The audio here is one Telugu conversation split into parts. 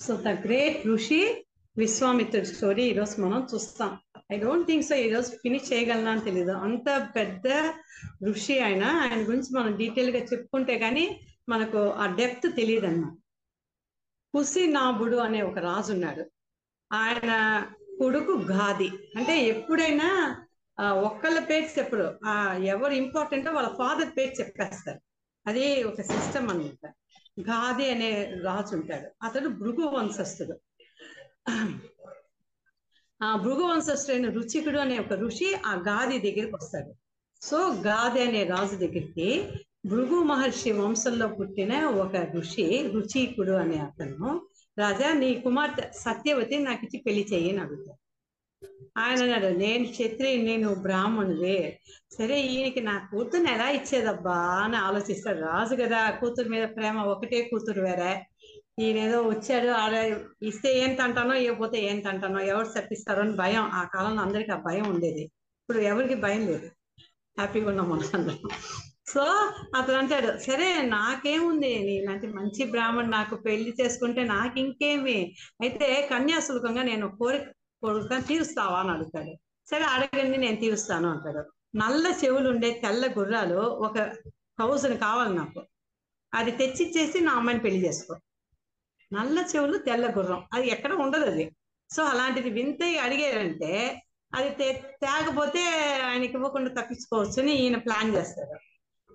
సో ద గ్రేట్ ఋషి విశ్వామిత్రుడి స్టోరీ ఈరోజు మనం చూస్తాం. ఐ డోంట్ థింక్ సో ఈరోజు ఫినిష్ చేయగలనా అని తెలియదు అంత పెద్ద ఋషి ఆయన ఆయన గురించి మనం డీటెయిల్గా చెప్పుకుంటే కానీ మనకు ఆ డెప్త్ తెలియదు అన్నమాట కుసినాభుడు అనే ఒక రాజు ఉన్నాడు. ఆయన కొడుకు గాది అంటే ఎప్పుడైనా ఒక్కళ్ళ పేరు చెప్పరు. ఎవరు ఇంపార్టెంటో వాళ్ళ ఫాదర్ పేరు చెప్పేస్తారు. అది ఒక సిస్టమ్ అనమాట గాది అనే రాజు ఉంటాడు. అతడు భృగు వంశస్థుడు. ఆ భృగు వంశస్థుడైన రుచికుడు అనే ఒక ఋషి ఆ గాది దగ్గరికి వస్తాడు. సో గాది అనే రాజు దగ్గరికి భృగు మహర్షి వంశంలో పుట్టిన ఒక ఋషి రుచికుడు అనే అతను రాజా నీ కుమార్తె సత్యవతి నాకు ఇచ్చి పెళ్ళి చేయని అడుగుతాడు. ఆయన అన్నాడు నేను క్షత్రియ నేను బ్రాహ్మణుడే. సరే ఈయనకి నా కూతుర్ని ఎలా ఇచ్చేదబ్బా? అని ఆలోచిస్తాడు రాజు కదా కూతురు మీద ప్రేమ ఒకటే కూతురు వేరే. ఈయన ఏదో వచ్చాడు ఆడ ఇస్తే ఏం తంటానో ఇవ్వకపోతే ఏం అంటానో ఎవరు తప్పిస్తారో అని భయం. ఆ కాలంలో అందరికి ఆ భయం ఉండేది. ఇప్పుడు ఎవరికి భయం లేదు. హ్యాపీగా ఉన్నాం మనం సో అతను అంటాడు సరే నాకేముంది? నేనంటే మంచి బ్రాహ్మణ్ నాకు పెళ్ళి చేసుకుంటే నాకు ఇంకేమి అయితే కన్యాశుల్కంగా నేను కోరిక కోరిక తీరుస్తావా అని అడుగుతాడు. సరే అడగండి నేను తీరుస్తాను అంటాడు. నల్ల చెవులు ఉండే తెల్ల గుర్రాలు ఒక థౌసండ్ కావాలి నాకు. అది తెచ్చిచ్చేసి నా అమ్మాయిని పెళ్ళి చేసుకో. నల్ల చెవులు తెల్ల గుర్రం. అది ఎక్కడ ఉండదు అది. సో అలాంటిది వింత అడిగారంటే అది తేగపోతే తేకపోతే ఆయనకి ఇవ్వకుండా తప్పించుకోవచ్చు అని ఈయన ప్లాన్ చేస్తాడు.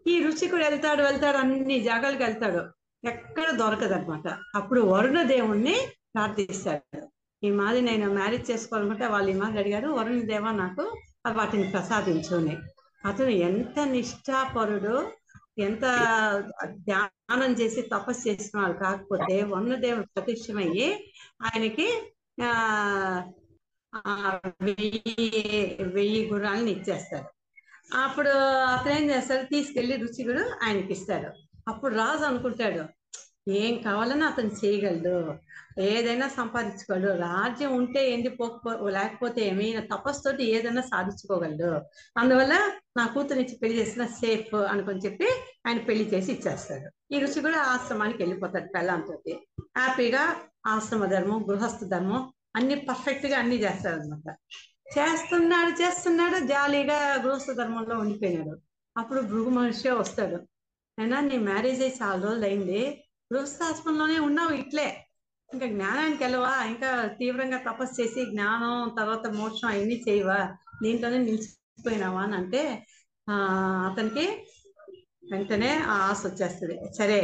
ఈ రుచికుడు వెళ్తాడు వెళ్తాడు అన్ని జాగాలకు వెళ్తాడు. ఎక్కడ దొరకదు అనమాట అప్పుడు వరుణ దేవుణ్ణి ప్రార్థిస్తాడు. ఈ మాది నేను మ్యారేజ్ చేసుకోవాలనుకుంటే వాళ్ళు ఈ మాది అడిగారు వరుణదేవ నాకు వాటిని ప్రసాదించుని. అతను ఎంత నిష్ఠాపరుడు ఎంత ధ్యానం చేసి తపస్సు చేస్తున్నాడు కాకపోతే వరుణదేవుడు ప్రత్యక్షమయ్యి ఆయనకి ఆ వెయ్యి వెయ్యి గుర్రాలను ఇచ్చేస్తారు అప్పుడు అతను ఏం చేస్తాడు తీసుకెళ్ళి రుచిగుడు ఆయనకి ఇస్తాడు అప్పుడు రాజు అనుకుంటాడు ఏం కావాలన్నా అతను చేయగలడు. ఏదైనా సంపాదించుకోగలడు. రాజ్యం ఉంటే ఏంది పోకపో లేకపోతే ఏమి ఈయన తపస్సుతోటి ఏదైనా సాధించుకోగలడు. అందువల్ల నా కూతురిచ్చి పెళ్ళి చేసిన సేఫ్ అనుకొని చెప్పి ఆయన పెళ్ళి చేసి ఇచ్చేస్తాడు. ఈ రుచి కూడా ఆశ్రమానికి వెళ్ళిపోతాడు పెళ్ళంతో హ్యాపీగా ఆశ్రమ ధర్మం గృహస్థ ధర్మం అన్ని పర్ఫెక్ట్గా అన్ని చేస్తాడు అనమాట చేస్తున్నాడు చేస్తున్నాడు జాలీగా గృహస్థ ధర్మంలో ఉండిపోయినాడు. అప్పుడు భృగు మహర్షి వస్తాడు. అయినా నీ మ్యారేజ్ అయి చాలా రోజులు అయింది గృహస్థాశ్రమంలోనే ఉన్నావు ఇట్లే. ఇంకా జ్ఞానానికి వెళ్ళవా? ఇంకా తీవ్రంగా తపస్సు చేసి జ్ఞానం తర్వాత మోక్షం అవన్నీ చేయవా? దీంట్లోనే నిలిచిపోయినావా అని అంటే ఆ అతనికి వెంటనే ఆ ఆశ వచ్చేస్తుంది. సరే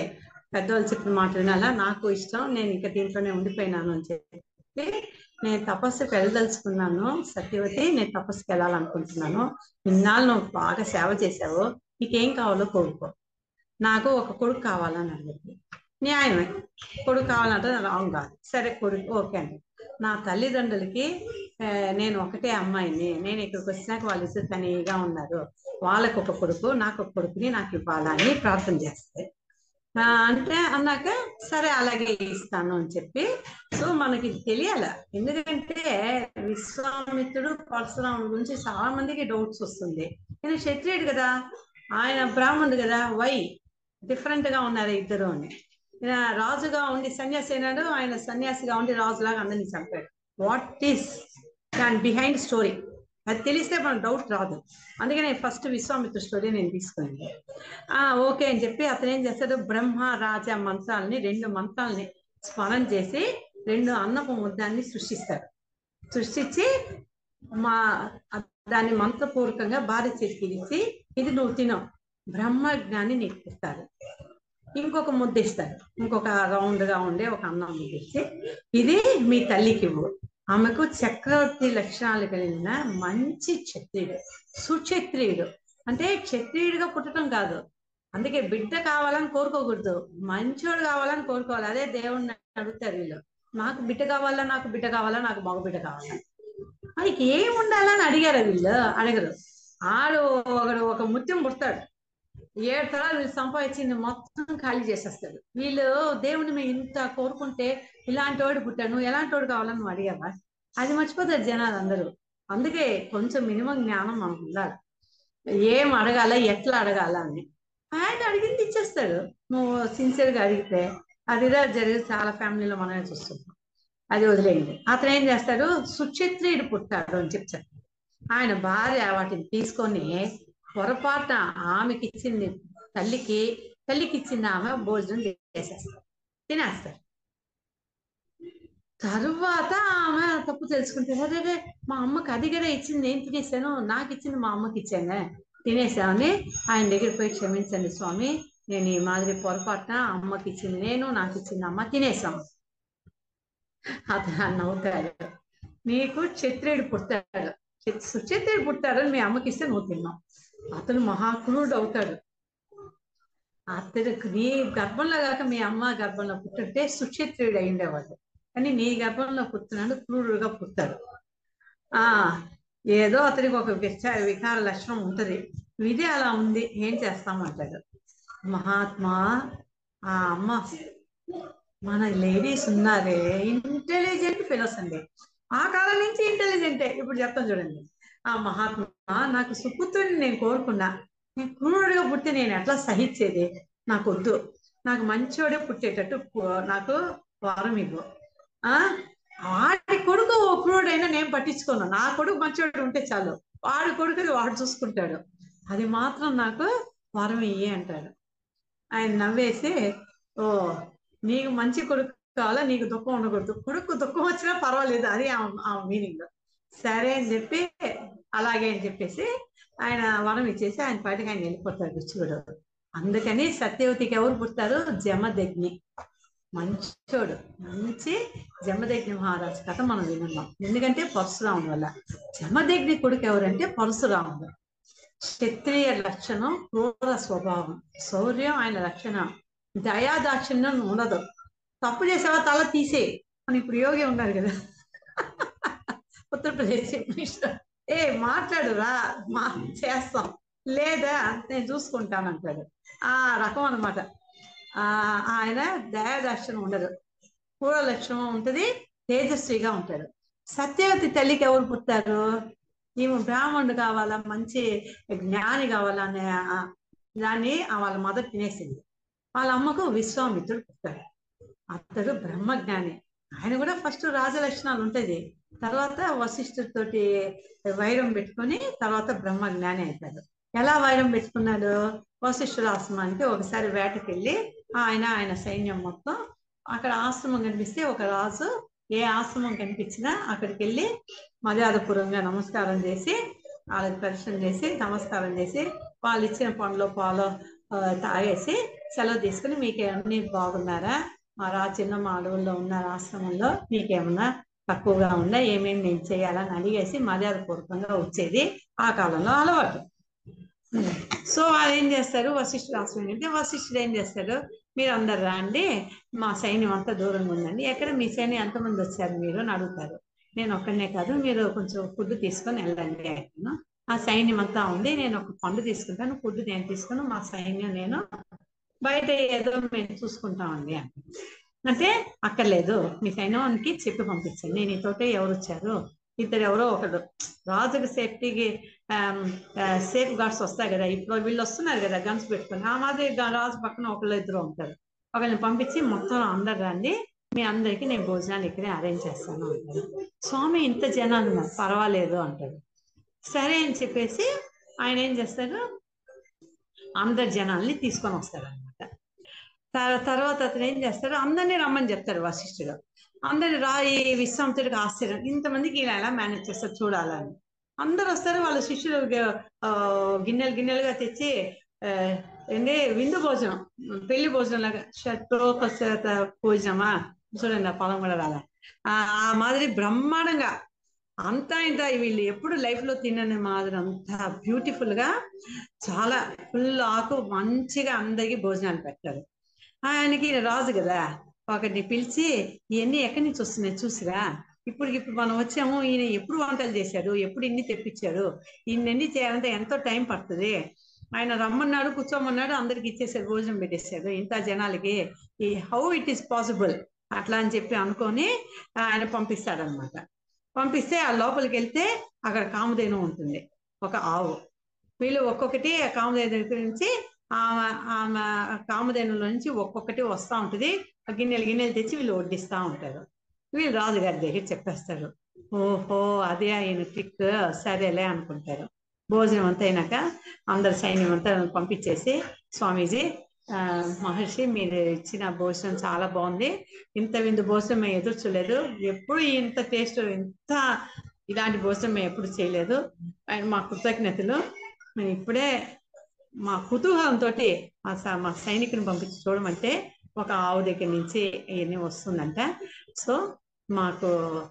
పెద్దవాళ్ళు చెప్పిన మాట వినాలా? నాకు ఇష్టం నేను ఇంకా దీంట్లోనే ఉండిపోయినాను అని చెప్పి నేను తపస్సుకి వెళ్ళదలుచుకున్నాను. సత్యవతి నేను తపస్సుకి వెళ్ళాలనుకుంటున్నాను. ఇన్నాళ్ళు నువ్వు బాగా సేవ చేశావు. నీకేం కావాలో కోరుకో. నాకు ఒక కొడుకు కావాలని అడిగింది. న్యాయమే. కొడుకు కావాలంటే రాంగ్ కాదు. సరే కొడుకు ఓకే అండి. నా తల్లిదండ్రులకి నేను ఒకటే అమ్మాయిని. నేను ఇక్కడికి వచ్చినాక వాళ్ళు ఇద్దరు తనిగా ఉన్నారు. వాళ్ళకు ఒక కొడుకు నాకు ఒక కొడుకుని నాకు ఇవ్వాలని ప్రార్థన చేస్తే. ఆ, అంటే అన్నాక సరే అలాగే ఇస్తాను అని చెప్పి. సో మనకి ఇది తెలియాల. ఎందుకంటే విశ్వామిత్రుడు పరశురాముడు గురించి చాలా మందికి డౌట్స్ వస్తుంది. నేను క్షత్రియుడు కదా. ఆయన బ్రాహ్మణుడు కదా. వై? డిఫరెంట్గా ఉన్నారు ఇద్దరు అని. రాజుగా ఉండి సన్యాసి అయినాడు ఆయన సన్యాసిగా ఉండి రాజులాగా అందరినీ చంపాడు. వాట్ ఈస్ దాని బిహైండ్ స్టోరీ అది తెలిస్తే మనం డౌట్ రాదు. అందుకే నేను ఫస్ట్ విశ్వామిత్ర స్టోరీ నేను తీసుకున్నాను. ఆ ఓకే అని చెప్పి అతను ఏం చేస్తాడు? బ్రహ్మ రాజ మంత్రాలని రెండు మంత్రాలని స్మరణ చేసి రెండు అన్నపు ముద్దాన్ని సృష్టిస్తాడు. సృష్టించి మా దాన్ని మంత్రపూర్వకంగా భార్య చేతికి ఇచ్చి ఇది నువ్వు తినవు బ్రహ్మ జ్ఞాని నీకు ఇస్తారు ఇంకొక ముద్ద ఇస్తారు ఇంకొక రౌండ్గా ఉండే ఒక అన్నం ముద్ద ఇచ్చి ఇది మీ తల్లికి ఇవ్వు. ఆమెకు చక్రవర్తి లక్షణాలు కలిగిన మంచి క్షత్రియుడు సుక్షత్రియుడు. అంటే క్షత్రియుడిగా పుట్టడం కాదు. అందుకే బిడ్డ కావాలని కోరుకోకూడదు. మంచోడు కావాలని కోరుకోవాలి. అదే దేవుణ్ణి అడుగుతారు వీళ్ళు. నాకు బిడ్డ కావాలా? నాకు బిడ్డ కావాలా? నాకు మగ బిడ్డ కావాలా? మనకి ఏం ఉండాలని అడిగారు వీళ్ళు. అడగరు. ఆడు ఒకడు ఒక ముత్యం పుడతాడు. ఏడు తరాలు వీళ్ళు సంపాదించింది మొత్తం ఖాళీ చేసేస్తాడు వీళ్ళు దేవుని మేము ఇంత కోరుకుంటే ఇలాంటి వాడు పుట్టాను ఎలాంటి వాడు కావాలని నువ్వు అడిగావా? అది మర్చిపోతారు జనాలు అందరూ. అందుకే కొంచెం మినిమం జ్ఞానం మనకు ఉండాలి. ఏం అడగాల ఎట్లా అడగాల అని. ఆయన అడిగింది ఇచ్చేస్తాడు. నువ్వు సిన్సియర్గా అడిగితే అది జరిగి చాలా ఫ్యామిలీలో మనమే చూస్తున్నాం. అది వదిలేయండి. అతను ఏం చేస్తాడు? సుక్షత్రియుడు పుట్టాడు అని చెప్తాడు ఆయన భార్య వాటిని తీసుకొని పొరపాటున ఆమెకి ఇచ్చింది తల్లికి తల్లికి ఇచ్చింది ఆమె భోజనం చేసేస్తారు తినేస్తారు తరువాత ఆమె తప్పు తెలుసుకుంటే సరే మా అమ్మకి అది కదా ఇచ్చింది నేను తినేసాను నాకు ఇచ్చింది మా అమ్మకి ఇచ్చాను. తినేసామని ఆయన దగ్గర పోయి క్షమించండి స్వామి నేను ఈ మాదిరి పొరపాటున అమ్మకి ఇచ్చింది నేను నాకు ఇచ్చింది అమ్మ తినేసాం. అతను నవ్వుతాడు. నీకు క్షత్రియుడు పుట్టాడు. సుక్షత్రియుడు పుట్టాడు మీ అమ్మకి ఇస్తే నువ్వు తిన్నావు. అతను మహాక్రూరుడు అవుతాడు. అతడికి నీ గర్భంలో కాక మీ అమ్మ గర్భంలో పుట్టుంటే సుక్షేత్రుడు అయిండేవాడు. కానీ నీ గర్భంలో పుట్టినాడు క్రూరుడుగా పుట్టాడు ఆ ఏదో అతనికి ఒక విచార వికార లక్షణం ఉంటుంది. విధి అలా ఉంది ఏం చేస్తామంటాడు. మహాత్మా ఆ అమ్మ మన లేడీస్ ఉన్నారే ఇంటెలిజెంట్ ఫెలోస్ అండి. ఆ కాలం నుంచి ఇంటెలిజెంటే ఇప్పుడు చెప్తాం చూడండి. ఆ మహాత్మ నాకు సుపుత్రుని నేను కోరుకున్నా. నేను క్రూరుడిగా పుట్టి నేను ఎట్లా సహించేది? నాకు వద్దు నాకు మంచోడే పుట్టేటట్టు నాకు వరం ఇవ్వు. ఆ? వాడి కొడుకు ఓ క్రూరుడైనా నేను పట్టించుకోను. నా కొడుకు మంచోడు ఉంటే చాలు. వాడి కొడుకుని వాడు చూసుకుంటాడు. అది మాత్రం నాకు వరం ఇయ్యి అంటాడు. ఆయన నవ్వేసి ఓ నీకు మంచి కొడుకు కావాలా? నీకు దుఃఖం ఉండకూడదు. కొడుకు దుఃఖం వచ్చినా పర్వాలేదు. అది ఆ మీనింగ్ సరే అని చెప్పి అలాగే అని చెప్పేసి ఆయన వరం ఇచ్చేసి ఆయన పాటికి ఆయన వెళ్ళిపోతాడు బిచ్చుడు అందుకని సత్యవతికి ఎవరు పుట్టారు జమదగ్ని. మంచోడు. మంచి జమదగ్ని మహారాజు కథ మనం వినున్నాం. ఎందుకంటే పరశురాముడు వల్ల. జమదగ్ని కొడుకు ఎవరంటే పరశురాముడు. క్షత్రియ లక్షణం క్రూర స్వభావం. శౌర్యం ఆయన లక్షణం దయాదాక్షిణ్యం ఉండదు. తప్పు చేసావా తల తీసే అని ఇప్పుడు యోగి ఉన్నారు కదా. Uttar Pradesh chief minister. ఏ మాట్లాడురా మా చేస్తాం. లేదా నేను చూసుకుంటాను అంటాడు. ఆ రకం అనమాట ఆ ఆయన దయాదాక్షిణం ఉండదు. పూర్వ లక్షణం ఉంటది తేజస్విగా ఉంటాడు. సత్యవతి తల్లికి ఎవరు పుట్టారు ఈమె బ్రాహ్మణుడు కావాలా మంచి జ్ఞాని కావాలా అనే దాన్ని వాళ్ళ మదర్ తినేసింది. వాళ్ళ అమ్మకు విశ్వామిత్రుడు పుట్టాడు అతడు బ్రహ్మజ్ఞాని. ఆయన కూడా ఫస్ట్ రాజలక్షణాలు ఉంటది. తర్వాత వశిష్ఠుడితోటి వైరం పెట్టుకొని తర్వాత బ్రహ్మ జ్ఞాని అవుతాడు ఎలా వైరం పెట్టుకున్నాడు? వశిష్ఠుడు ఆశ్రమానికి ఒకసారి వేటకెళ్ళి ఆయన ఆయన సైన్యం మొత్తం అక్కడ ఆశ్రమం కనిపిస్తే ఒక రాజు ఏ ఆశ్రమం కనిపించినా అక్కడికి వెళ్ళి మర్యాదపూర్వంగా నమస్కారం చేసి వాళ్ళకి దర్శనం చేసి నమస్కారం చేసి వాళ్ళు ఇచ్చిన పండ్లు పాలు తాగేసి సెలవు తీసుకుని మీకు అన్ని బాగున్నారా? మా రాజ్యంలో మా అడవుల్లో ఉన్నారు ఆశ్రమంలో మీకేమన్నా తక్కువగా ఉందా ఏమేమి నేను చేయాలని అడిగేసి మర్యాదపూర్వకంగా వచ్చేది ఆ కాలంలో అలవాటు. సో వాళ్ళు ఏం చేస్తారు? వశిష్ఠుడు ఆశ్రమం అంటే వశిష్ఠుడు ఏం చేస్తాడు? మీరు అందరు రండి. మా సైన్యం అంతా దూరంగా ఉందండి. ఎక్కడ మీ సైన్యం ఎంతమంది వచ్చారు మీరు అని అడుగుతారు. నేను ఒక్కనే కాదు మీరు కొంచెం ఫుడ్ తీసుకొని వెళ్ళండి అంటాను ఆ సైన్యం అంతా ఉంది. నేను ఒక పండు తీసుకుంటాను. ఫుడ్ నేను తీసుకుని మా సైన్యం నేను బయట ఏదో మేము చూసుకుంటామండి అంటాను. అంటే అక్కర్లేదు. మీ సైన్యానికి చెప్పి పంపించండి. నేను నీతోటే ఎవరు వచ్చారు? ఇద్దరు ఎవరో ఒకరు. రాజుకి సేఫ్టీకి సేఫ్ గార్డ్స్ వస్తాయి కదా. ఇప్పుడు వీళ్ళు వస్తున్నారు కదా గన్స్ పెట్టుకొని. ఆ మాదిరి రాజు పక్కన ఒకళ్ళు ఇద్దరు ఉంటారు. ఒకళ్ళని పంపించి మొత్తం అందరు రండి మీ అందరికి నేను భోజనాలు ఇక్కడే అరేంజ్ చేస్తాను అంటారు. స్వామి ఇంత జనాలు ఉన్నారు. పర్వాలేదు అంటారు. సరే అని చెప్పేసి ఆయన ఏం చేస్తారు? అందరి జనాల్ని తీసుకొని వస్తారు తర్వాత అతను ఏం చేస్తాడు అందరినీ రమ్మని చెప్తాడు వశిష్ఠుడు. అందరు రా ఈ విశ్వాంతుడికి ఆశ్చర్యం. ఇంతమందికి ఇలా ఎలా మేనేజ్ చేస్తారు చూడాలని. అందరు వస్తారు వాళ్ళ శిష్యులు ఆ, గిన్నెలు గిన్నెలుగా తెచ్చి ఏంటి విందు భోజనం. పెళ్ళి భోజనం లాగా షట్రోపశత భోజనమా చూడండి ఆ పొలం కూడా రాలే. ఆ ఆ మాదిరి బ్రహ్మాండంగా. అంతా ఇంత వీళ్ళు ఎప్పుడు లైఫ్లో తినని మాదిరి అంత బ్యూటిఫుల్గా చాలా ఫుల్ ఆకు మంచిగా అందరికి భోజనాలు పెట్టారు. ఆయనకి రాజు కదా. ఒకరిని పిలిచి ఇవన్నీ ఎక్కడి నుంచి వస్తున్నాయి చూసిరా? ఇప్పుడు ఇప్పుడు మనం వచ్చాము ఈయన ఎప్పుడు వంటలు చేశాడు ఎప్పుడు ఇన్ని తెప్పించాడు ఇన్ని చేయాలంటే ఎంతో టైం పడుతుంది. ఆయన రమ్మన్నాడు కూర్చోమన్నాడు అందరికి ఇచ్చేసాడు భోజనం పెట్టేశాడు. ఇంత జనాలకి ఈ హౌ ఇట్ ఈస్ పాసిబుల్ అట్లా అని చెప్పి అనుకొని ఆయన పంపిస్తాడనమాట. పంపిస్తే ఆ లోపలికి వెళ్తే అక్కడ కామధేను ఉంటుంది. ఒక ఆవు. వీళ్ళు ఒక్కొక్కటి ఆ కామధేను దగ్గర నుంచి ఆమె ఆమె కామధేనుల నుంచి ఒక్కొక్కటి వస్తూ ఉంటుంది. ఆ గిన్నెలు గిన్నెలు తెచ్చి వీళ్ళు వడ్డిస్తూ ఉంటారు. వీళ్ళు రాజుగారి దగ్గర చెప్పేస్తారు. ఓహో అదే ఆయన ట్రిక్ సరేలే అనుకుంటారు. భోజనం అంతా అయినాక అందరు సైన్యం అంతా పంపించేసి స్వామీజీ ఆ, మహర్షి మీరు ఇచ్చిన భోజనం చాలా బాగుంది. ఇంత విందు భోజనం మేము ఎదురు చూడలేదు. ఎప్పుడు ఇంత టేస్ట్ ఇంత ఇలాంటి భోజనం మేము ఎప్పుడు చేయలేదు. అండ్ మా కృతజ్ఞతలు. మేము ఇప్పుడే మా కుతూహలంతో మా స- మా సైనికుని పంపించి చూడమంటే ఒక ఆవు దగ్గర నుంచి ఇవన్నీ వస్తుందంట. సో మాకు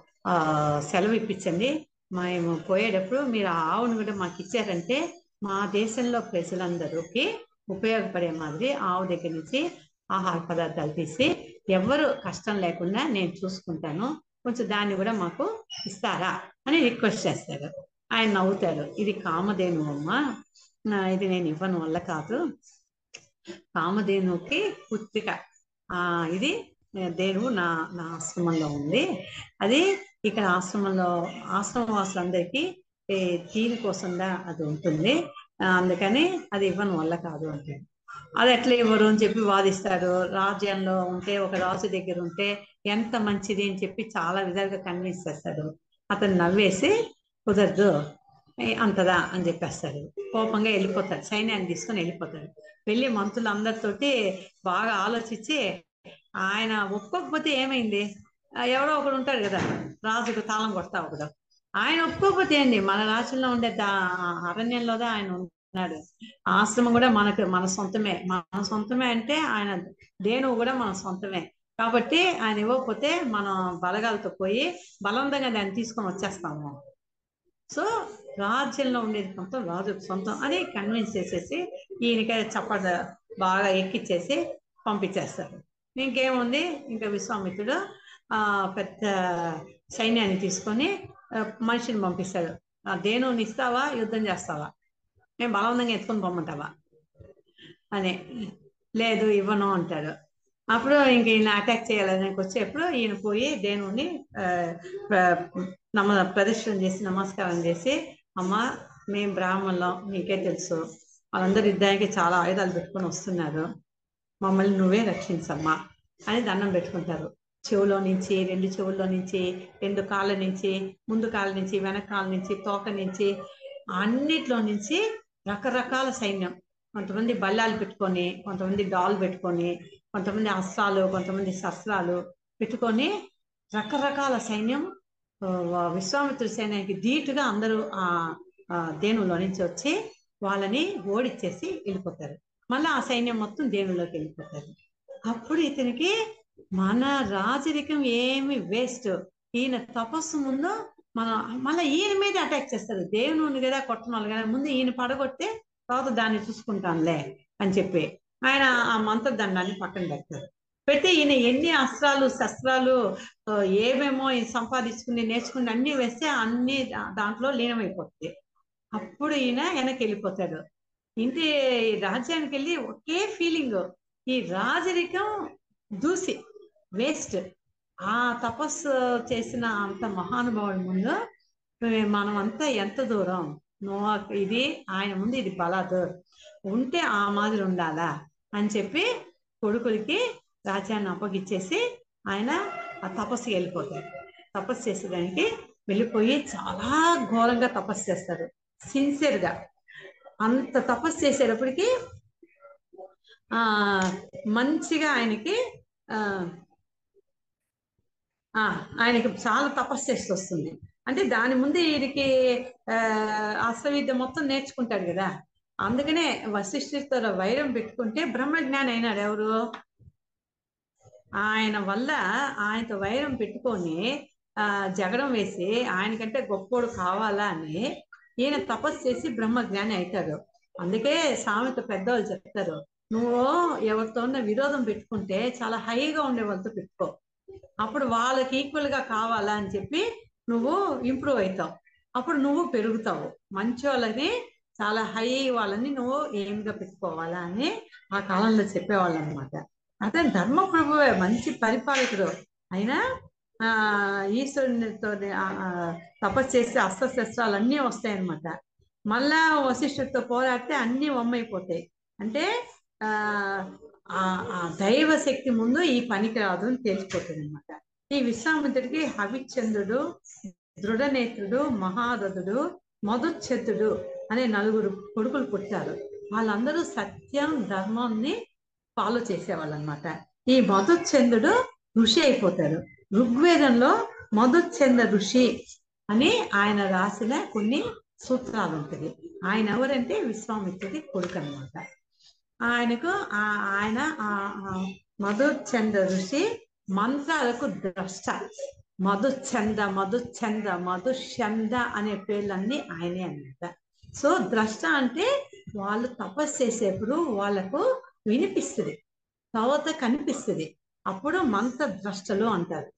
సెలవు ఇప్పించండి. మేము పోయేటప్పుడు మీరు ఆ ఆవును కూడా మాకు ఇచ్చారంటే మా దేశంలో ప్రజలందరికీ ఉపయోగపడే మాదిరి ఆవు దగ్గర నుంచి ఆహార పదార్థాలు తీసి ఎవరు కష్టం లేకుండా నేను చూసుకుంటాను. కొంచెం దాన్ని కూడా మాకు ఇస్తారా అని రిక్వెస్ట్ చేస్తారు. ఆయన నవ్వుతారు. ఇది కామధేను అమ్మ. ఇది నేను ఇవ్వను వల్ల కాదు. కామధేనుకి పుత్రిక. ఆ ఇది దేవు నా నా ఆశ్రమంలో ఉంది. అది ఇక్కడ ఆశ్రమంలో ఆశ్రమవాసులందరికీ తీరు దీనికోసంగా అది ఉంటుంది. అందుకని అది ఇవ్వను వల్ల కాదు అంటే అది ఎట్లా ఇవ్వరు అని చెప్పి వాదిస్తారు. రాజ్యంలో ఉంటే ఒక రాజు దగ్గర ఉంటే ఎంత మంచిది అని చెప్పి చాలా విధాలుగా కన్విన్స్ చేస్తాడు అతను నవ్వేసి కుదరదు అంతదా అని చెప్పేస్తాడు కోపంగా వెళ్ళిపోతాడు సైన్యాన్ని తీసుకొని వెళ్ళిపోతాడు వెళ్ళి మంత్రులందరితోటి బాగా ఆలోచించి ఆయన ఒప్పుకోకపోతే ఏమైంది? ఎవడో ఎవరో ఒకడు ఉంటాడు కదా రాజుకు తాళం కొడతా ఒకడు. ఆయన ఒప్పుకోకపోతే ఏంది? మన రాష్ట్రంలో ఉండే దా అరణ్యంలోదా ఆయన ఉన్నాడు. ఆశ్రమం కూడా మనకు మన సొంతమే. మన సొంతమే అంటే ఆయన దేనువు కూడా మన సొంతమే. కాబట్టి ఆయన ఇవ్వకపోతే మనం బలగాలతో పోయి బలవంతంగా దాన్ని తీసుకొని వచ్చేస్తాము. సో రాజ్యంలో ఉండేది మొత్తం రాజు సొంతం అని కన్విన్స్ చేసేసి ఈయనకే చప్పట బాగా ఎక్కిచ్చేసి పంపించేస్తారు. ఇంకేముంది? ఇంకా విశ్వామిత్రుడు పెద్ద సైన్యాన్ని తీసుకొని మనిషిని పంపిస్తాడు. ఆ దేనుని ఇస్తావా యుద్ధం చేస్తావా? నేను బలవంతంగా ఎత్తుకొని పొమ్మంటావా అని లేదు ఇవ్వను అంటాడు. అప్పుడు ఇంక ఈయన అటాక్ చేయాలని వచ్చేప్పుడు ఈయన పోయి దేనుని నమ ప్రదర్శన చేసి నమస్కారం చేసి అమ్మ మేము బ్రాహ్మణులం నీకే తెలుసు. వాళ్ళందరూ యుద్ధానికి చాలా ఆయుధాలు పెట్టుకొని వస్తున్నారు. మమ్మల్ని నువ్వే రక్షించమ్మా అని దండం పెట్టుకుంటారు. చెవులో నుంచి రెండు చెవుల్లో నుంచి రెండు కాళ్ళ నుంచి ముందు కాళ్ళ నుంచి వెనక కాళ్ళ నుంచి తోక నుంచి అన్నిట్లో నుంచి రకరకాల సైన్యం. కొంతమంది బల్లాలు పెట్టుకొని కొంతమంది డాల్ పెట్టుకొని కొంతమంది అస్త్రాలు కొంతమంది శస్త్రాలు పెట్టుకొని రకరకాల సైన్యం విశ్వామిత్ర సైన్యానికి ధీటుగా అందరూ ఆ ఆ దేనులో నుంచి వచ్చి వాళ్ళని ఓడిచ్చేసి వెళ్ళిపోతారు. మళ్ళీ ఆ సైన్యం మొత్తం దేవుళ్ళలోకి వెళ్ళిపోతారు. అప్పుడు ఇతనికి మన రాజరికం ఏమి వేస్ట్. ఈయన తపస్సు ముందు మన మళ్ళీ ఈయన మీద అటాక్ చేస్తారు. దేవుని కదా కొట్టనాలి కదా ముందు ఈయన పడగొట్టే తర్వాత దాన్ని చూసుకుంటానులే అని చెప్పి. ఆయన ఆ మంత్రదండాన్ని పక్కన పెడతారు పెడితే ఈయన ఎన్ని అస్త్రాలు శస్త్రాలు ఏమేమో సంపాదించుకుని నేర్చుకుని అన్ని వేస్తే అన్ని దాంట్లో లీనమైపోతుంది అప్పుడు ఈయన వెనక్కి వెళ్ళిపోతాడు ఇంటి రాజ్యానికి వెళ్ళి ఒకే ఫీలింగ్ ఈ రాజరికం దూసి వేస్ట్. ఆ తపస్సు చేసిన అంత మహానుభావుడి ముందు మనం అంతా ఎంత దూరం? నో ఇది ఆయన ముందు ఇది బలాదు. ఉంటే ఆ మాదిరి ఉండాలా? అని చెప్పి కొడుకులకి రాజ్యాన్ని అప్పగిచ్చేసి ఆయన ఆ తపస్సు వెళ్ళిపోతాడు. తపస్సు చేసేదానికి వెళ్ళిపోయి చాలా ఘోరంగా తపస్సు చేస్తారు సిన్సియర్గా అంత తపస్సు చేసేటప్పటికి ఆ మంచిగా ఆయనకి ఆ ఆ, ఆయనకి చాలా తపస్సు చేసి వస్తుంది. అంటే దాని ముందు వీడికి ఆ మొత్తం నేర్చుకుంటాడు కదా. అందుకనే వశిష్ఠుడితో వైరం పెట్టుకుంటే బ్రహ్మజ్ఞాని అయినాడు ఎవరు? ఆయన వల్ల ఆయనతో వైరం పెట్టుకొని ఆ జగడం వేసి ఆయనకంటే గొప్పోడు కావాలా అని ఈయన తపస్సు చేసి బ్రహ్మజ్ఞాని అవుతాడు. అందుకే సామెత పెద్దవాళ్ళు చెప్తారు నువ్వు ఎవరితో విరోధం పెట్టుకుంటే చాలా హైగా ఉండే వాళ్ళతో పెట్టుకో. అప్పుడు వాళ్ళకి ఈక్వల్గా కావాలా అని చెప్పి నువ్వు ఇంప్రూవ్ అవుతావు. అప్పుడు నువ్వు పెరుగుతావు. మంచి వాళ్ళని చాలా హై వాళ్ళని నువ్వు ఏమిగా పెట్టుకోవాలా అని ఆ కాలంలో చెప్పేవాళ్ళు అనమాట అతను ధర్మ ప్రభువే మంచి పరిపాలకుడు. అయినా ఆ ఈశ్వరునితో తపస్సు చేస్తే అస్త్రశస్త్రాలు అన్నీ వస్తాయన్నమాట. మళ్ళా వశిష్ఠుడితో పోరాడితే అన్నీ వమ్మైపోతాయి. అంటే ఆ ఆ దైవ శక్తి ముందు ఈ పనికి రాదు అని తెలిసిపోతుంది అనమాట ఈ విశ్వామిత్రుడికి హవిచంద్రుడు దృఢనేత్రుడు మహారథుడు మధుచ్ఛతుడు అనే నలుగురు కొడుకులు పుట్టారు. వాళ్ళందరూ సత్యం ధర్మాన్ని ఫాలో చేసేవాళ్ళు అనమాట ఈ మధుచంద్రుడు ఋషి అయిపోతాడు. ఋగ్వేదంలో మధుచంద్ర ఋషి అని ఆయన రాసిన కొన్ని సూత్రాలు ఉంటుంది ఆయన ఎవరంటే విశ్వామిత్రుడి కొడుకు అనమాట ఆయనకు ఆ- ఆయన ఆ- మధుచంద్ర ఋషి మంత్రాలకు ద్రష్ట. మధుచంద మధుచంద మధుచంద అనే పేర్లన్నీ ఆయనే అన్నమాట. సో ద్రష్ట అంటే వాళ్ళు తపస్సు చేసేప్పుడు వాళ్ళకు వినిపిస్తుంది తర్వాత కనిపిస్తుంది. అప్పుడు మంత్ర ద్రష్టలు అంటారు.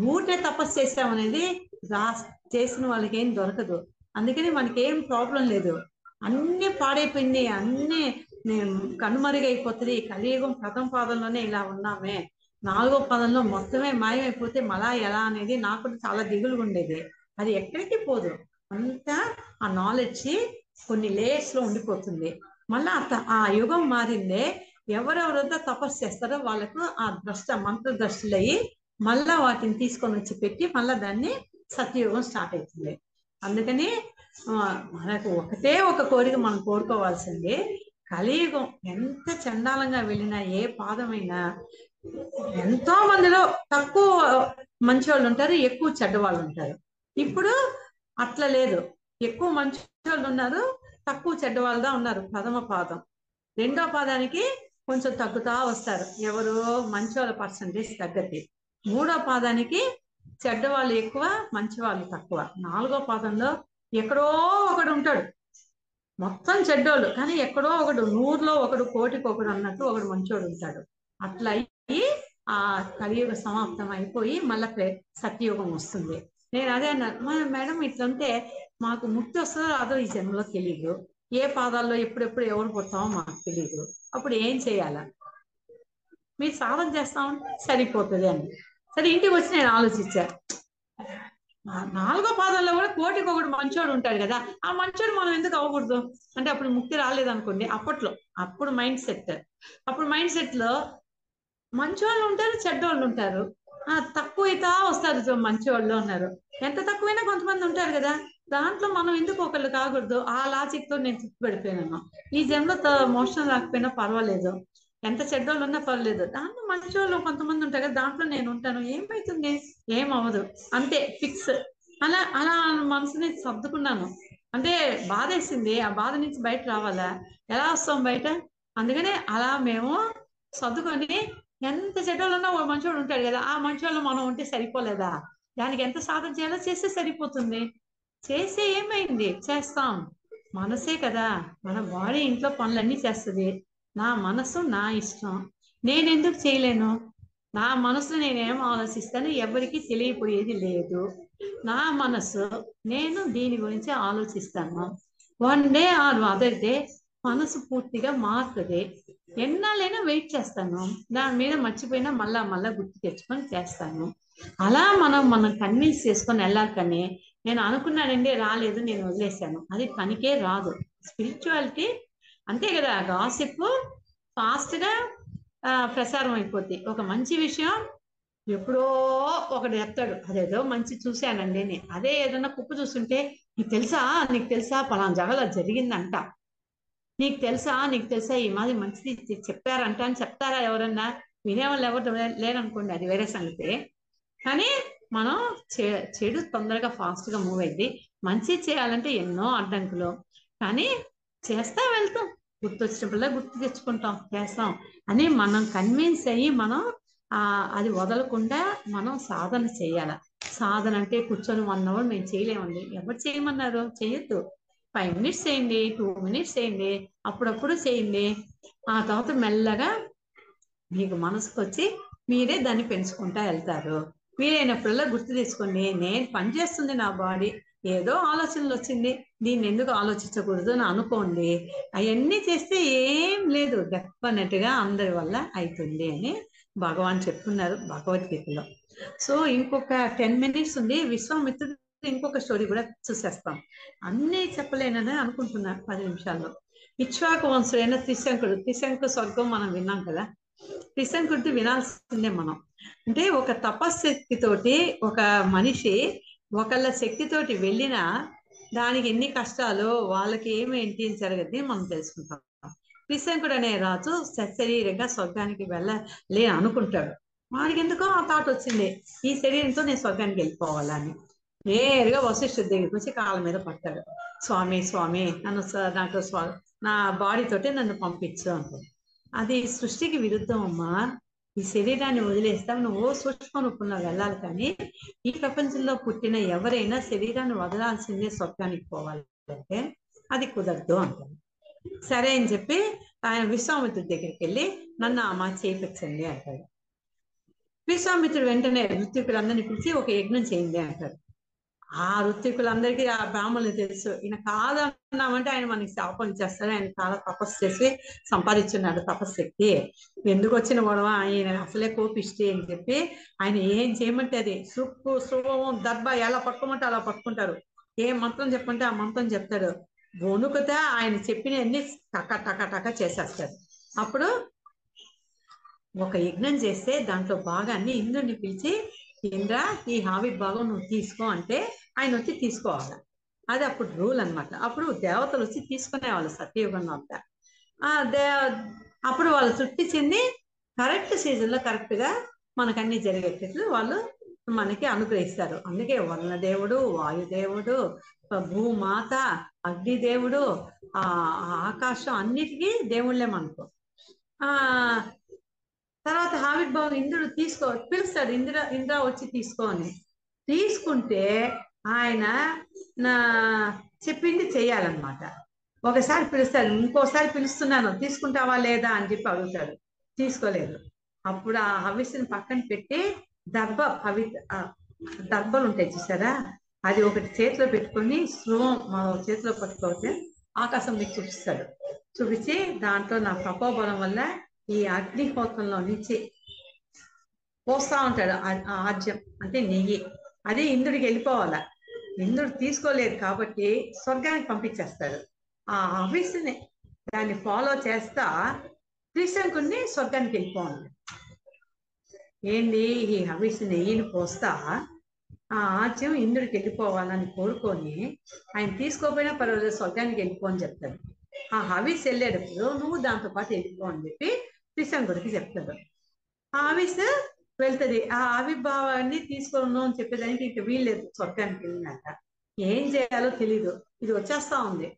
ఊటే తపస్సు చేసామనేది రా చేసిన వాళ్ళకి ఏం దొరకదు. అందుకని మనకి ఏం ప్రాబ్లం లేదు. అన్ని పాడైపోయింది అన్ని కనుమరుగైపోతుంది కలియుగం ప్రథమ పాదంలోనే ఇలా ఉన్నామే. నాలుగో పదంలో మొత్తమే మాయమైపోతే మళ్ళా ఎలా అనేది నాకు చాలా దిగులుగా ఉండేది అది ఎక్కడికి పోదు. అంతా ఆ నాలెడ్జ్ కొన్ని లేయర్స్లో ఉండిపోతుంది. మళ్ళా ఆ యుగం మారిందే ఎవరెవరంతా తపస్సు చేస్తారో వాళ్ళకు ఆ ద్రష్ట మంత్ర ద్రష్టులు అయ్యి మళ్ళా వాటిని తీసుకొని వచ్చి పెట్టి మళ్ళా దాన్ని సత్యయుగం స్టార్ట్ అవుతుంది. అందుకని మనకు ఒకటే ఒక కోరిక మనం కోరుకోవాల్సింది. కలియుగం ఎంత చండాలంగా వెళ్ళినా ఏ పాదమైనా ఎంతో మందిలో తక్కువ మంచి వాళ్ళు ఉంటారు ఎక్కువ చెడ్డ వాళ్ళు ఉంటారు ఇప్పుడు అట్లా లేదు. ఎక్కువ మంచి వాళ్ళు ఉన్నారు తక్కువ చెడ్డ వాళ్ళదా ఉన్నారు ప్రథమ పాదం. రెండో పాదానికి కొంచెం తగ్గుతా వస్తారు. ఎవరు మంచి వాళ్ళ పర్సంటేజ్ తగ్గద్ది మూడో పాదానికి చెడ్డ వాళ్ళు ఎక్కువ మంచి వాళ్ళు తక్కువ. నాలుగో పాదంలో ఎక్కడో ఒకడు ఉంటాడు. మొత్తం చెడ్డోళ్ళు కానీ ఎక్కడో ఒకడు నూరులో ఒకడు కోటికి ఒకడు అన్నట్టు ఒకడు మంచోడు ఉంటాడు. అట్లా అయ్యి ఆ కలియుగ సమాప్తం అయిపోయి మళ్ళా సత్యయుగం వస్తుంది. నేను అదే అన్నాను మేడం ఇట్లంటే మాకు ముక్తి వస్తుందో రాదో ఈ జన్మలో తెలియదు ఏ పాదాల్లో ఎప్పుడెప్పుడు ఎవరు పుడతామో మాకు తెలియదు అప్పుడు ఏం చేయాలా? మీరు సాధన చేస్తామని సరిపోతుంది అని. సరే ఇంటికి వచ్చి నేను ఆలోచించా. నాలుగో పాదంలో కూడా కోటికి ఒకటి మంచోడు ఉంటాడు కదా. ఆ మంచోడు మనం ఎందుకు అవ్వకూడదు? అంటే అప్పుడు ముక్తి రాలేదనుకోండి అప్పట్లో అప్పుడు మైండ్ సెట్. అప్పుడు మైండ్ సెట్లో మంచోళ్ళు ఉంటారు చెడ్డోళ్ళు ఉంటారు. తక్కువ అయితే వస్తారు మంచి వాళ్ళు ఉన్నారు ఎంత తక్కువైనా కొంతమంది ఉంటారు కదా. దాంట్లో మనం ఎందుకు ఒకళ్ళు కాకూడదు? ఆ లాజిక్తో నేను తృప్తి ఈ జన్మలో మోషన్ రాకపోయినా పర్వాలేదు. ఎంత చెడ్డోళ్ళు ఉన్నా పర్లేదు దాంట్లో మంచి వాళ్ళు కొంతమంది ఉంటారు కదా. దాంట్లో నేను ఉంటాను. ఏమవుతుంది ఏం అవ్వదు. అంతే ఫిక్స్. అలా అలా మనసుని సర్దుకున్నాను. అంటే బాధేసింది. ఆ బాధ నుంచి బయట రావాలా? ఎలా వస్తాం బయట? అందుకనే అలా మేము సర్దుకొని ఎంత చెడ్డోళ్ళు ఉన్నా ఓ మంచోడు ఉంటాడు కదా ఆ మంచోళ్ళు మనం ఉంటే సరిపోలేదా? దానికి ఎంత సాధన చేయాలో చేస్తే సరిపోతుంది. చేస్తే ఏమైంది? చేస్తాం. మనసే కదా మన బాడీ ఇంట్లో పనులన్నీ చేస్తుంది. నా మనసు నా ఇష్టం. నేను ఎందుకు చేయలేను? నా మనసు నేనేం ఆలోచిస్తాను ఎవరికి తెలియపోయేది లేదు. నా మనసు నేను దీని గురించి ఆలోచిస్తాను. One day or other day మనసు పూర్తిగా మారుతుంది. ఎన్నాళ్ళైనా వెయిట్ చేస్తాను. దాని మీద మర్చిపోయినా మళ్ళా మళ్ళా గుర్తు తెచ్చుకొని చేస్తాను. అలా మనం మనం కన్విన్స్ చేసుకొని వెళ్ళాలి కానీ నేను అనుకున్నానండి రాలేదు నేను వదిలేశాను. అది పనికే రాదు. స్పిరిచువాలిటీ అంతే కదా గాసిప్ ఫాస్ట్గా ప్రసారం అయిపోద్ది. ఒక మంచి విషయం ఎప్పుడో ఒకడు చెప్తాడు. అదేదో మంచి చూశానండి అని. అదే ఏదైనా కుప్పు చూస్తుంటే నీకు తెలుసా? నీకు తెలుసా? పలానా జగల జరిగిందంట. నీకు తెలుసా? నీకు తెలుసా? ఈ మాది మంచిది చెప్పారంట అని చెప్తారా ఎవరన్నా? వినేవాళ్ళు ఎవరు లేరనుకోండి అది వేరే సంగతి. కానీ మనం చె- చెడు తొందరగా ఫాస్ట్గా మూవ్ అయింది మంచి చేయాలంటే ఎన్నో అడ్డంకులు. కానీ చేస్తా వెళ్తాం. గుర్తొచ్చినప్పుడల్లా గుర్తు తెచ్చుకుంటాం. చేస్తాం. అని మనం కన్విన్స్ అయ్యి మనం ఆ అది వదలకుండా మనం సాధన చేయాలి. సాధన అంటే కూర్చొని వన్ అవర్ మేము చేయలేమండి. ఎవరు చేయమన్నారు? చేయొద్దు. ఫైవ్ మినిట్స్ చేయండి టూ మినిట్స్ చేయండి అప్పుడప్పుడు చేయండి. ఆ తర్వాత మెల్లగా మీకు మనసుకు వచ్చి మీరే దాన్ని పెంచుకుంటా వెళ్తారు. వీలైనప్పుడల్లా గుర్తు తెచ్చుకోండి నేను పనిచేస్తుంది నా బాడీ ఏదో ఆలోచనలు వచ్చింది దీన్ని ఎందుకు ఆలోచించకూడదు అని అనుకోండి. అవన్నీ చేస్తే ఏం లేదు డెఫినెట్గా అందరి వల్ల అవుతుంది అని భగవాన్ చెప్తున్నారు భగవద్గీతలో. సో ఇంకొక టెన్ మినిట్స్ ఉంది. విశ్వామిత్రుడు ఇంకొక స్టోరీ కూడా చూసేస్తాం. అన్నీ చెప్పలేనని అనుకుంటున్నా పది నిమిషాల్లో. ఇక్ష్వాకు వంశుడైన త్రిశంకుడు త్రిశంకు స్వర్గం మనం విన్నాం కదా? త్రిశంకుడిది వినాల్సిందే మనం. అంటే ఒక తపశక్తితోటి ఒక మనిషి ఒకళ్ళ శక్తితోటి వెళ్ళినా దానికి ఎన్ని కష్టాలు వాళ్ళకి ఏమేంటి అని జరగద్ది మనం తెలుసుకుంటాం. త్రిశంకుడు అనే రాజు సశరీరంగా స్వర్గానికి వెళ్ళలే అనుకుంటాడు. వాడికి ఎందుకో ఆ థాట్ వచ్చింది. ఈ శరీరంతో నేను స్వర్గానికి వెళ్ళిపోవాలని. నేరుగా వశిష్ఠుడి దగ్గరికి వచ్చి కాళ్ళ మీద పడతాడు. స్వామి స్వామి నన్ను స- నాకు నా బాడీ తోటి నన్ను పంపించు అంటాడు. అది సృష్టికి విరుద్ధం అమ్మా. ఈ శరీరాన్ని వదిలేస్తాం. నువ్వు సూక్ష్మ రూపంలో వెళ్ళాలి కానీ ఈ ప్రపంచంలో పుట్టిన ఎవరైనా శరీరాన్ని వదలాల్సిందే స్వర్గానికి పోవాలి అంటే అది కుదరదు అంటాడు. సరే అని చెప్పి ఆయన విశ్వామిత్రుడి దగ్గరికి వెళ్ళి నన్ను అమ్మ చేయించండి అంటాడు. విశ్వామిత్రుడు వెంటనే ఋత్వికులందరినీ పిలిచి ఒక యజ్ఞం చేయండి అంటారు ఆ ఋత్వికులందరికీ ఆ బ్రాహ్మణులు తెలుసు. ఈయన కాదన్నామంటే ఆయన మనకి శాపం ఇచ్చేస్తాడు. ఆయన చాలా తపస్సు చేసి సంపాదించున్నాడు తపశక్తి ఎందుకు వచ్చిన గొడవ? ఆయన అసలే కోపిష్టి అని చెప్పి ఆయన ఏం చేయమంటే అది సుప్పు సువం దర్భ ఎలా పట్టుకోమంటే అలా పట్టుకుంటారు. ఏ మంత్రం చెప్పంటే ఆ మంత్రం చెప్తాడు. వణుకుతే ఆయన చెప్పినవన్నీ టక టక టక చేసేస్తాడు. అప్పుడు ఒక యజ్ఞం చేస్తే దాంట్లో భాగాన్ని ఇంద్రుడిని పిలిచి ఇంద్ర ఈ హావి భాగం నువ్వు తీసుకో అంటే ఆయన వచ్చి తీసుకోవాలి. అది అప్పుడు రూల్ అన్నమాట. అప్పుడు దేవతలు వచ్చి తీసుకునేవాళ్ళు సత్యయుగం అంతా. ఆ దే అప్పుడు వాళ్ళు చుట్టించింది కరెక్ట్ సీజన్లో కరెక్ట్గా మనకు అన్ని జరిగేటట్లు వాళ్ళు మనకి అనుగ్రహిస్తారు. అందుకే వర్ణదేవుడు వాయుదేవుడు భూమాత అగ్నిదేవుడు ఆ ఆకాశం అన్నిటికీ దేవుళ్ళే మనకు. ఆ తర్వాత ఆవిర్భావం ఇంద్రుడు తీసుకో పిలుస్తాడు. ఇంద్ర ఇంద్ర వచ్చి తీసుకో అని. తీసుకుంటే ఆయన నా చెప్పింది చేయాలన్నమాట ఒకసారి పిలుస్తాడు ఇంకోసారి పిలుస్తున్నాను తీసుకుంటావా లేదా అని చెప్పి అడుగుతాడు. తీసుకోలేదు. అప్పుడు ఆ హవిస్సుని పక్కన పెట్టి దర్భ హవి దర్భలు ఉంటాయి చూసారా? అది ఒకటి చేతిలో పెట్టుకొని స్లోం చేతిలో పట్టుకోవచ్చు ఆకాశం మీకు చూపిస్తాడు. చూపించి దాంట్లో నా ప్రకోబలం వల్ల ఈ అగ్నిహోత్రంలో నుంచి పోస్తా ఉంటాడు ఆజ్యం అంటే నెయ్యి. అది ఇంద్రుడికి వెళ్ళిపోవాల. ఇంద్రుడు తీసుకోలేదు కాబట్టి స్వర్గానికి పంపించేస్తాడు ఆ ఆఫీస్ని దాన్ని ఫాలో చేస్తా త్రిశంకుని స్వర్గానికి వెళ్ళిపోండి ఏంది ఈ హవిస్ నెయ్యిని పోస్తా? ఆ ఆజ్యం ఇంద్రుడికి వెళ్ళిపోవాలని కోరుకొని ఆయన తీసుకోపోయినా పర్వాలేదు స్వర్గానికి వెళ్ళిపో అని చెప్తాడు. ఆ హవిస్ వెళ్ళేటప్పుడు నువ్వు దాంతో పాటు వెళ్ళిపో అని చెప్పి త్రిశంకుడికి చెప్తాడు. ఆ హవిస్ వెళ్తది. ఆ ఆవిర్భావాన్ని తీసుకున్నాం అని చెప్పేదానికి ఇంక వీల్లేదు స్వర్గానికి వెళ్ళినాక. ఏం చేయాలో తెలీదు. ఇది వచ్చేస్తా ఉంది.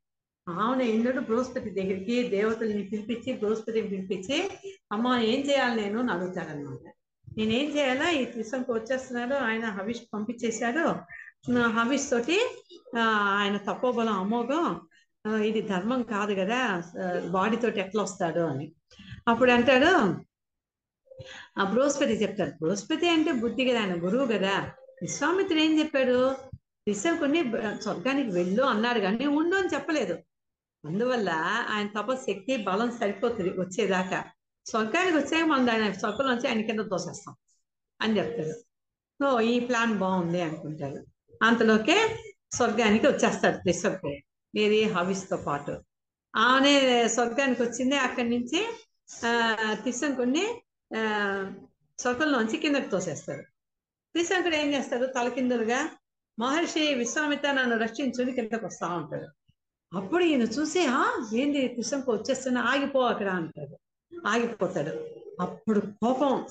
ఆమెన ఇంద్రుడు బృహస్పతి దగ్గరికి దేవతల్ని పిలిపించి బృహస్పతిని పిలిపించి అమ్మ ఏం చేయాలి నేను? అని అడుగుతాడనమాట నేనేం చేయాలా? ఈ త్రిశంకు వచ్చేస్తున్నాడు. ఆయన హవిష్ పంపించేశాడు. హవిష్ తోటి ఆయన ఆయన తపోబలం అమోఘం ఇది ధర్మం కాదు కదా. బాడీ తోటి ఎట్లా వస్తాడు? అని. అప్పుడు అంటాడు ఆ బృహస్పతి చెప్తారు. బృహస్పతి అంటే బుద్ధి కదా ఆయన గురువు కదా. విశ్వామిత్రుడు ఏం చెప్పాడు? విశ్వకుని స్వర్గానికి వెళ్ళు అన్నాడు కానీ ఉండు అని చెప్పలేదు. అందువల్ల ఆయన తపశక్తి బలం సరిపోతుంది వచ్చేదాకా. స్వర్గానికి వచ్చాక మనం ఆయన స్వర్గం నుంచి ఆయన కింద తోసేస్తాం అని చెప్తాడు. సో ఈ ప్లాన్ బాగుంది అనుకుంటారు అంతలోకే స్వర్గానికి వచ్చేస్తాడు త్రిశంకుడు. ఏది? హవిస్తో పాటు. ఆమె స్వర్గానికి వచ్చింది. అక్కడి నుంచి ఆ స్వర్గంలోంచి కిందకి తోసేస్తాడు త్రిశంకుడు ఏం చేస్తాడు? తలకిందులుగా మహర్షి విశ్వామిత్ర నన్ను రక్షించుని కిందకు వస్తా ఉంటాడు. అప్పుడు ఈయన చూసి ఆ ఏంది త్రిశంకు వచ్చేస్తున్నా? ఆగిపో అక్కడ అంటాడు. ఆగిపోతాడు. అప్పుడు కోపం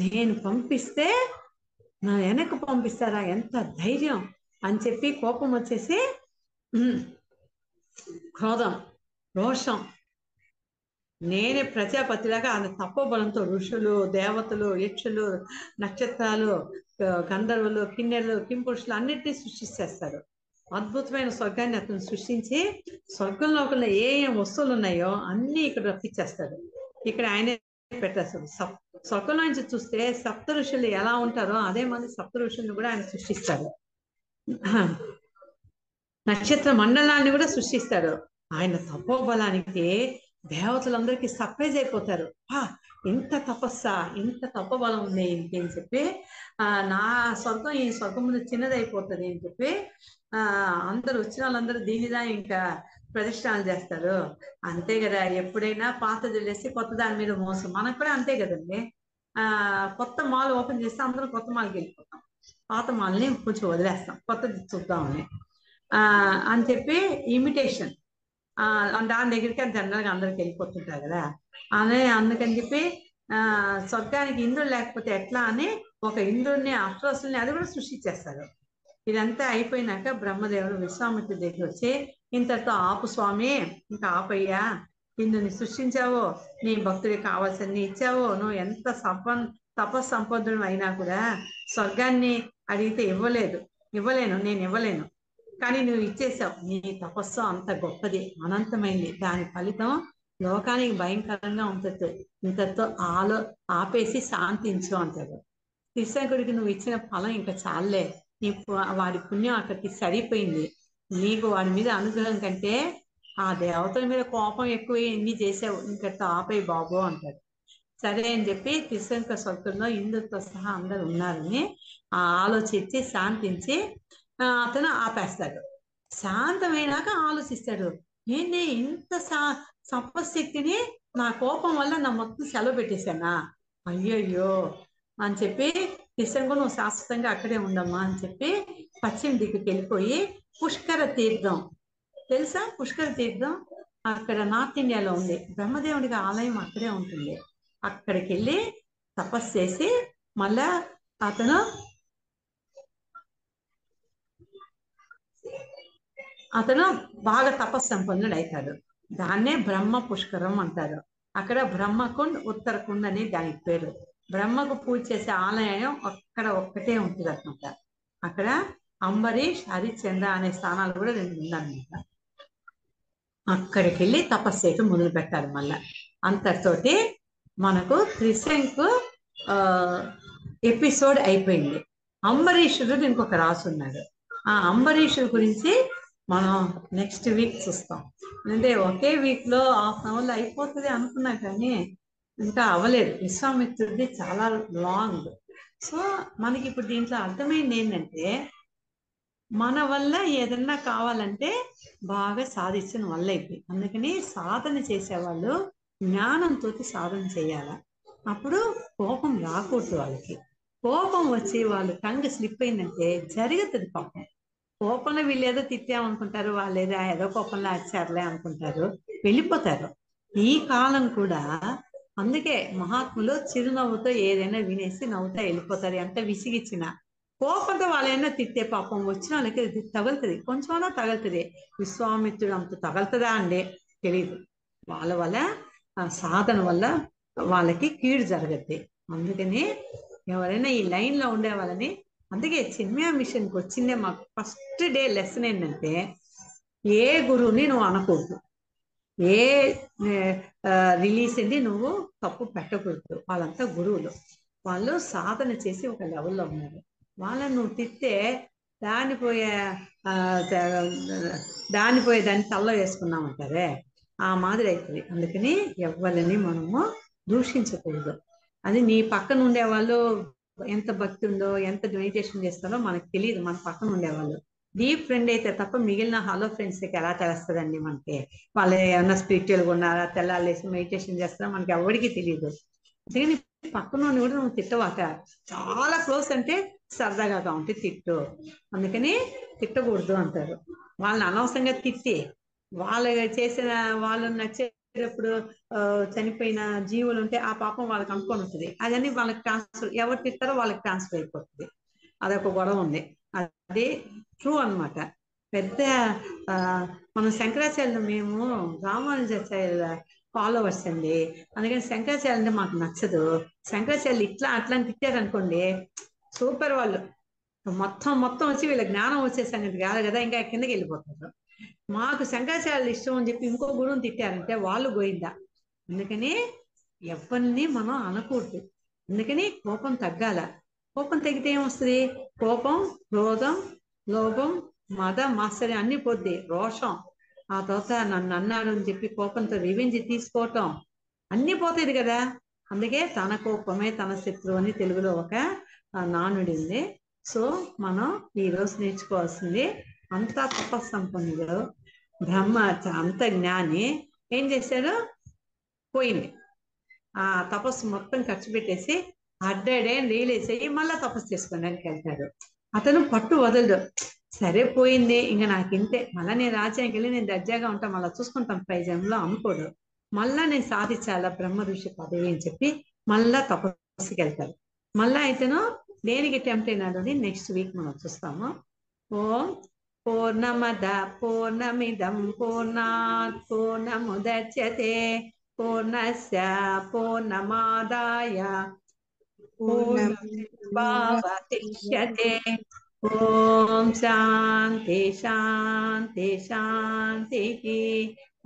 నేను పంపిస్తే నా వెనక్కి పంపిస్తారా? ఎంత ధైర్యం అని చెప్పి కోపం వచ్చేసి క్రోధం రోషం నేనే ప్రజాపతిలాగా ఆయన తప్పబలంతో ఋషులు దేవతలు యక్షులు నక్షత్రాలు గంధర్వులు కిన్నెలు కింపురుషులు అన్నిటినీ సృష్టిస్తాడు అద్భుతమైన స్వర్గాన్ని అతను సృష్టించి స్వర్గంలో ఉన్న ఏ ఏం వస్తువులు ఉన్నాయో అన్ని ఇక్కడ రప్పించేస్తాడు. ఇక్కడ ఆయనే పెట్టేస్తాడు. సప్ స్వర్గంలో నుంచి చూస్తే సప్త ఋషులు ఎలా ఉంటారో అదే మంది సప్త ఋషులను కూడా ఆయన సృష్టిస్తాడు. నక్షత్ర మండలాన్ని కూడా సృష్టిస్తాడు. ఆయన తపోబలానికి దేవతలందరికీ సర్ప్రైజ్ అయిపోతారు. ఆ ఇంత తపస్స ఇంత తపబలం ఉంది ఏంటి? అని చెప్పి ఆ నా స్వర్గం ఈ స్వర్గం ముందు చిన్నదైపోతుంది అని చెప్పి ఆ అందరు వచ్చిన వాళ్ళందరూ దీనిదా ఇంకా ప్రదక్షిణాలు చేస్తారు. అంతే కదా ఎప్పుడైనా పాతది వదిలేసి కొత్త దాని మీద మోసం. మనకు కూడా అంతే కదండి. ఆ కొత్త మాల్ ఓపెన్ చేస్తే అందరం కొత్త మాల్కి వెళ్ళిపోతాం. పాత మాల్ని కొంచెం వదిలేస్తాం. కొత్తది చూద్దామని. ఆ అని చెప్పి ఇమిటేషన్. దాని దగ్గరికి అది జనరల్గా అందరికి వెళ్ళిపోతుంటారు కదా. అని అందుకని చెప్పి ఆ స్వర్గానికి ఇంద్రుడు లేకపోతే ఎట్లా అని ఒక ఇంద్రుడిని అప్సరసుల్ని అది కూడా సృష్టించేస్తారు. ఇదంతా అయిపోయినాక బ్రహ్మదేవుడు విశ్వామిత్రుడి దగ్గర వచ్చి ఇంతటితో ఆపు స్వామి ఇంకా ఆపయ్యా. ఇందుని సృష్టించావో నీ భక్తుడికి కావాల్సింది ఇచ్చావో నువ్వు ఎంత సంపన్ తపస్సంపన్నుడు అయినా కూడా స్వర్గాన్ని అడిగితే ఇవ్వలేదు. ఇవ్వలేను నేను ఇవ్వలేను. కానీ నువ్వు ఇచ్చేసావు. నీ తపస్సు అంత గొప్పది. అనంతమైంది. దాని ఫలితం లోకానికి భయంకరంగా ఉంటుంది. ఇంతతో ఆలో ఆపేసి శాంతించు అంటాడు. త్రిశంకుడికి నువ్వు ఇచ్చిన ఫలం ఇంకా చాలే. నీ వాడి పుణ్యం అక్కడికి సరిపోయింది. నీకు వాడి మీద అనుగ్రహం కంటే ఆ దేవతల మీద కోపం ఎక్కువ ఎన్ని చేసావు. ఇంకతో ఆపే బాబు అంటాడు. సరే అని చెప్పి త్రిశంక సొంతంలో ఇందుతో సహా అందరు ఉన్నారని ఆ ఆలోచించి శాంతించి అతను ఆపేస్తాడు. శాంతమైనాక ఆలోచిస్తాడు. నేనే ఇంత సా నా కోపం వల్ల నా మొత్తం సెలవు పెట్టేశానా? అయ్యయ్యో అని చెప్పి త్రిశంకు నువ్వు శాశ్వతంగా అక్కడే ఉండమ్మా అని చెప్పి పశ్చిమ దిక్కుకి వెళ్ళిపోయి పుష్కర తీర్థం. తెలుసా పుష్కర తీర్థం? అక్కడ నార్త్ ఇండియాలో ఉంది. బ్రహ్మదేవుడికి ఆలయం అక్కడే ఉంటుంది. అక్కడికి వెళ్ళి తపస్సు చేసి మళ్ళా అతను అతను బాగా తపస్సంపన్నుడు అవుతాడు దాన్నే బ్రహ్మ పుష్కరం అంటారు. అక్కడ బ్రహ్మకుండ్ ఉత్తరకుండ్ అనే దానికి పేరు. బ్రహ్మకు పూజ చేసే ఆలయం అక్కడ ఒక్కటే ఉంటుంది అనమాట అక్కడ అంబరీష్ హరిశ్చంద్ర అనే స్థానాలు కూడా రెండు ఉందన్నమాట. అక్కడికి వెళ్ళి తపస్సు చేయటం మొదలు పెట్టాలి మళ్ళా. అంతటితోటి మనకు త్రిశంకు ఆ ఎపిసోడ్ అయిపోయింది. అంబరీషుడు ఇంకొక రాసు ఉన్నాడు ఆ అంబరీషుడు గురించి మనం నెక్స్ట్ వీక్ చూస్తాం. అంటే ఒకే వీక్లో హాఫ్ అన్ అవర్లో అయిపోతుంది అనుకున్నా కానీ ఇంకా అవ్వలేదు. విశ్వామిత్రుడిది చాలా లాంగ్ సో మనకి ఇప్పుడు దీంట్లో అర్థమైంది ఏంటంటే మన వల్ల ఏదన్నా కావాలంటే బాగా సాధించిన వల్ల అయితే అందుకని సాధన చేసేవాళ్ళు జ్ఞానంతో సాధన చేయాల? అప్పుడు కోపం రాకూడదు వాళ్ళకి. కోపం వచ్చి వాళ్ళు టంగ్ స్లిప్ అయిందంటే జరుగుతుంది పాపం. కోపంలో వీళ్ళేదో ఏదో తిట్టామనుకుంటారు వాళ్ళు ఏదో ఏదో కోపంలో వచ్చారులే అనుకుంటారు వెళ్ళిపోతారు. ఈ కాలం కూడా అందుకే మహాత్ములు చిరునవ్వుతో ఏదైనా వినేసి నవ్వుతా వెళ్ళిపోతారు. ఎంత విసిగిచ్చిన కోపంతో వాళ్ళైనా తిట్టే పాపం వచ్చిన వాళ్ళకి తగులుతుంది. కొంచెమైనా తగులుతుంది. విశ్వామిత్రుడు అంత తగులుతుందా అండి? తెలియదు వాళ్ళ వల్ల ఆ సాధన వల్ల వాళ్ళకి కీడు జరగద్ది. అందుకని ఎవరైనా ఈ లైన్లో ఉండే వాళ్ళని అందుకే చిన్మయ మిషన్కి వచ్చిందే మాకు ఫస్ట్ డే లెసన్ ఏంటంటే ఏ గురువుని నువ్వు అనకూడదు. ఏ రిలీజ్ నువ్వు తప్పు పెట్టకూడదు. వాళ్ళంతా గురువులు. వాళ్ళు సాధన చేసి ఒక లెవెల్లో ఉన్నారు. వాళ్ళని నువ్వు తిట్టే దానిపోయే దానిపోయే ఆ, దాన్ని దాన్ని తల్ల వేసుకున్నామంటారే ఆ మాదిరి అవుతుంది అందుకని ఎవరిని మనము దూషించకూడదు. అది నీ పక్కన ఉండే వాళ్ళు ఎంత భక్తి ఉందో ఎంత మెడిటేషన్ చేస్తారో మనకు తెలియదు. మన పక్కన ఉండేవాళ్ళు. డీప్ ఫ్రెండ్ అయితే తప్ప మిగిలిన హలో ఫ్రెండ్స్కి ఎలా తెలుస్తుందండి మనకి? వాళ్ళు ఏమన్నా స్పిరిచువల్గా ఉన్నారా? తెల్లాలేసి మెడిటేషన్ చేస్తారా? మనకి ఎవరికి తెలియదు. అందుకని పక్కన కూడా నువ్వు తిట్టవాక. చాలా క్లోజ్ అంటే సరదాగా ఉంటే తిట్టు. అందుకని తిట్టకూడదు అంటారు. వాళ్ళని అనవసరంగా తిట్టి వాళ్ళు చేసిన వాళ్ళు నచ్చే ఆ, చనిపోయిన జీవులు ఉంటే ఆ పాపం వాళ్ళకి అనుకొని ఉంటుంది. అదని వాళ్ళకి ట్రాన్స్ఫర్ ఎవరు తిట్టారో వాళ్ళకి ట్రాన్స్ఫర్ అయిపోతుంది. అదొక గొడవ ఉంది. అది ట్రూ అన్నమాట. పెద్ద మనం శంకరాచార్యులు మేము రామానుజాచార్యుల ఫాలోవర్స్ అండి. అందుకని శంకరాచార్య అంటే మాకు నచ్చదు. శంకరాచార్యులు ఇట్లా అట్లా తిట్టారు అనుకోండి సూపర్ వాళ్ళు. మొత్తం మొత్తం వచ్చి వీళ్ళ జ్ఞానం వచ్చే సంగతి కాదు కదా ఇంకా కిందకి వెళ్ళిపోతారు. మాకు శంకరాచార్యులు ఇష్టం అని చెప్పి ఇంకో గురువుని తిట్టారంటే వాళ్ళు గోయిందా? అందుకని ఎవరిని మనం అనకూడదు. అందుకని కోపం తగ్గాల. కోపం తగ్గితే ఏమొస్తుంది? కోపం క్రోధం లోభం మద మాత్సర్యం అన్ని పోద్ది. రోషం. ఆ తర్వాత నన్ను అన్నాడు అని చెప్పి కోపంతో రివెంజ్ తీసుకోవటం. అన్ని పోతుంది కదా. అందుకే తన కోపమే తన శత్రువు అని తెలుగులో ఒక నానుడి ఉంది సో మనం ఈ రోజు నేర్చుకోవాల్సింది అంతా తపస్సంపన్నుడు. బ్రహ్మ అంత జ్ఞాని. ఏం చేశాడు? పోయింది ఆ తపస్సు మొత్తం ఖర్చు పెట్టేసి అడ్డాడే రియలైజ్ అయ్యి తపస్సు చేసుకోవడానికి వెళ్తాడు. అతను పట్టు వదలడు. సరే పోయింది. ఇంకా నాకు ఇంతే మళ్ళీ నేను రాజ్యానికి వెళ్ళి నేను దర్జాగా ఉంటా. మళ్ళీ చూసుకుంటాం. పైజంలో అనుకోడు మళ్ళా నేను సాధించాలా? బ్రహ్మ ఋషి పదవి అని చెప్పి మళ్ళా తపస్సుకి వెళ్తాడు. మళ్ళా అయితేనో దేనికి టెంప్ట్ అయినాడు అని నెక్స్ట్ వీక్ మనం చూస్తాము. ఓం पूर्णमदः पूर्णमिदं पूर्णात् पूर्णमुदच्यते, पूर्णस्य पूर्णमादाय, पूर्णमेवावशिष्यते। ॐ शान्ति शान्ति, शान्तिः।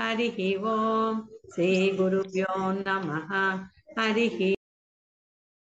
हरिः ॐ श्रीगुरुभ्यो नमः। हरिः